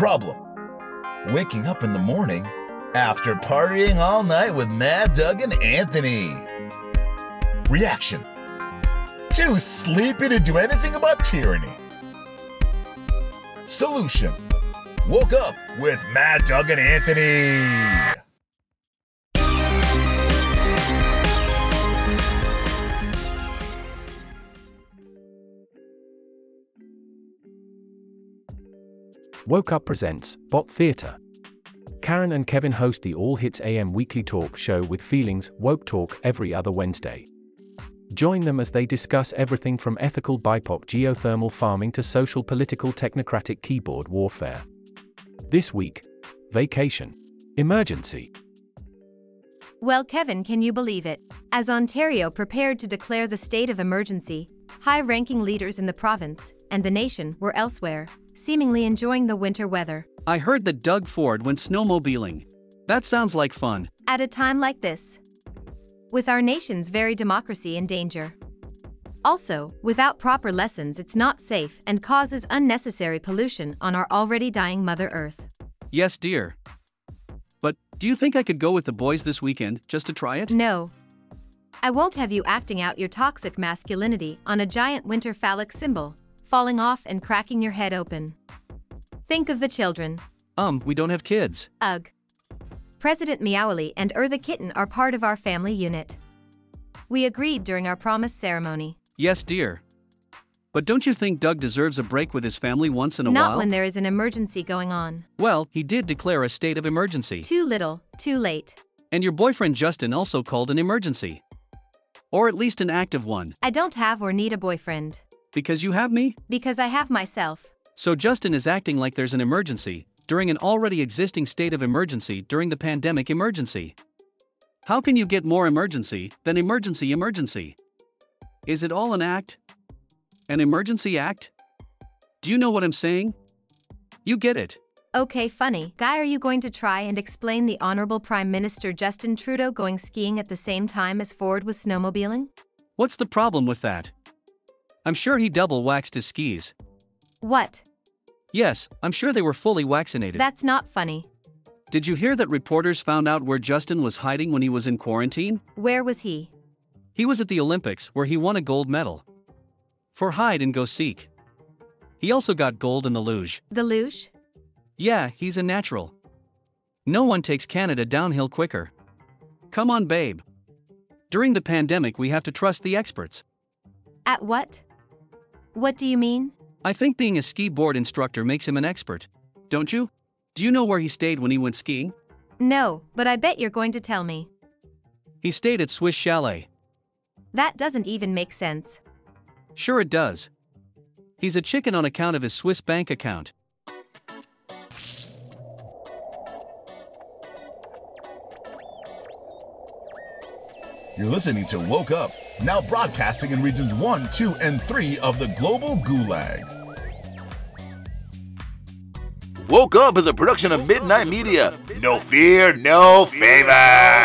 problem? Waking up in the morning after partying all night with Mad Doug and Anthony. Reaction Too sleepy to do anything about tyranny. Solution Woke up with Mad Doug and Anthony. Woke Up presents Bot Theatre. Karen and Kevin host the All HitZ AM weekly talk show with feelings, woke talk, every other Wednesday. Join them as they discuss everything from ethical BIPOC geothermal farming to social political technocratic keyboard warfare. This week, vacation, emergency. Well, Kevin, can you believe it? As Ontario prepared to declare the state of emergency, high ranking leaders in the province and the nation were elsewhere, seemingly enjoying the winter weather. I heard that Doug Ford went snowmobiling. That sounds like fun. At a time like this, with our nation's very democracy in danger. Also, without proper lessons, it's not safe and causes unnecessary pollution on our already dying Mother Earth. Yes, dear. But do you think I could go with the boys this weekend just to try it? No. I won't have you acting out your toxic masculinity on a giant winter phallic symbol, falling off and cracking your head open. Think of the children. Um, we don't have kids. Ugh. President Meowly and Ur the kitten are part of our family unit. We agreed during our promise ceremony. Yes, dear. But don't you think Doug deserves a break with his family once in a Not while? when there is an emergency going on. well, he did declare a state of emergency. Too little, too late. And your boyfriend Justin also called an emergency. Or at least an active one. I don't have or need a boyfriend. Because you have me? Because I have myself. So Justin is acting like there's an emergency, during an already existing state of emergency during the pandemic emergency. How can you get more emergency than emergency emergency? Is it all an act? An emergency act? Do you know what I'm saying? You get it. Okay, funny. Guy, are you going to try and explain the Honorable Prime Minister Justin Trudeau going skiing at the same time as Ford was snowmobiling? What's the problem with that? I'm sure he double waxed his skis. What? Yes, I'm sure they were fully vaccinated. That's not funny. Did you hear that reporters found out where Justin was hiding when he was in quarantine? Where was he? He was at the Olympics where he won a gold medal. For hide and go seek. He also got gold in the luge. The luge? Yeah, he's a natural. No one takes Canada downhill quicker. Come on, babe. During the pandemic, we have to trust the experts. At what? What do you mean? I think being a ski board instructor makes him an expert. Don't you? Do you know where he stayed when he went skiing? No, but I bet you're going to tell me. He stayed at Swiss Chalet. That doesn't even make sense. Sure, it does. He's a chicken on account of his Swiss bank account. You're listening to Woke Up, now broadcasting in regions 1, 2, and 3 of the global gulag. Woke Up is a production of Midnight Media. No fear, no favor.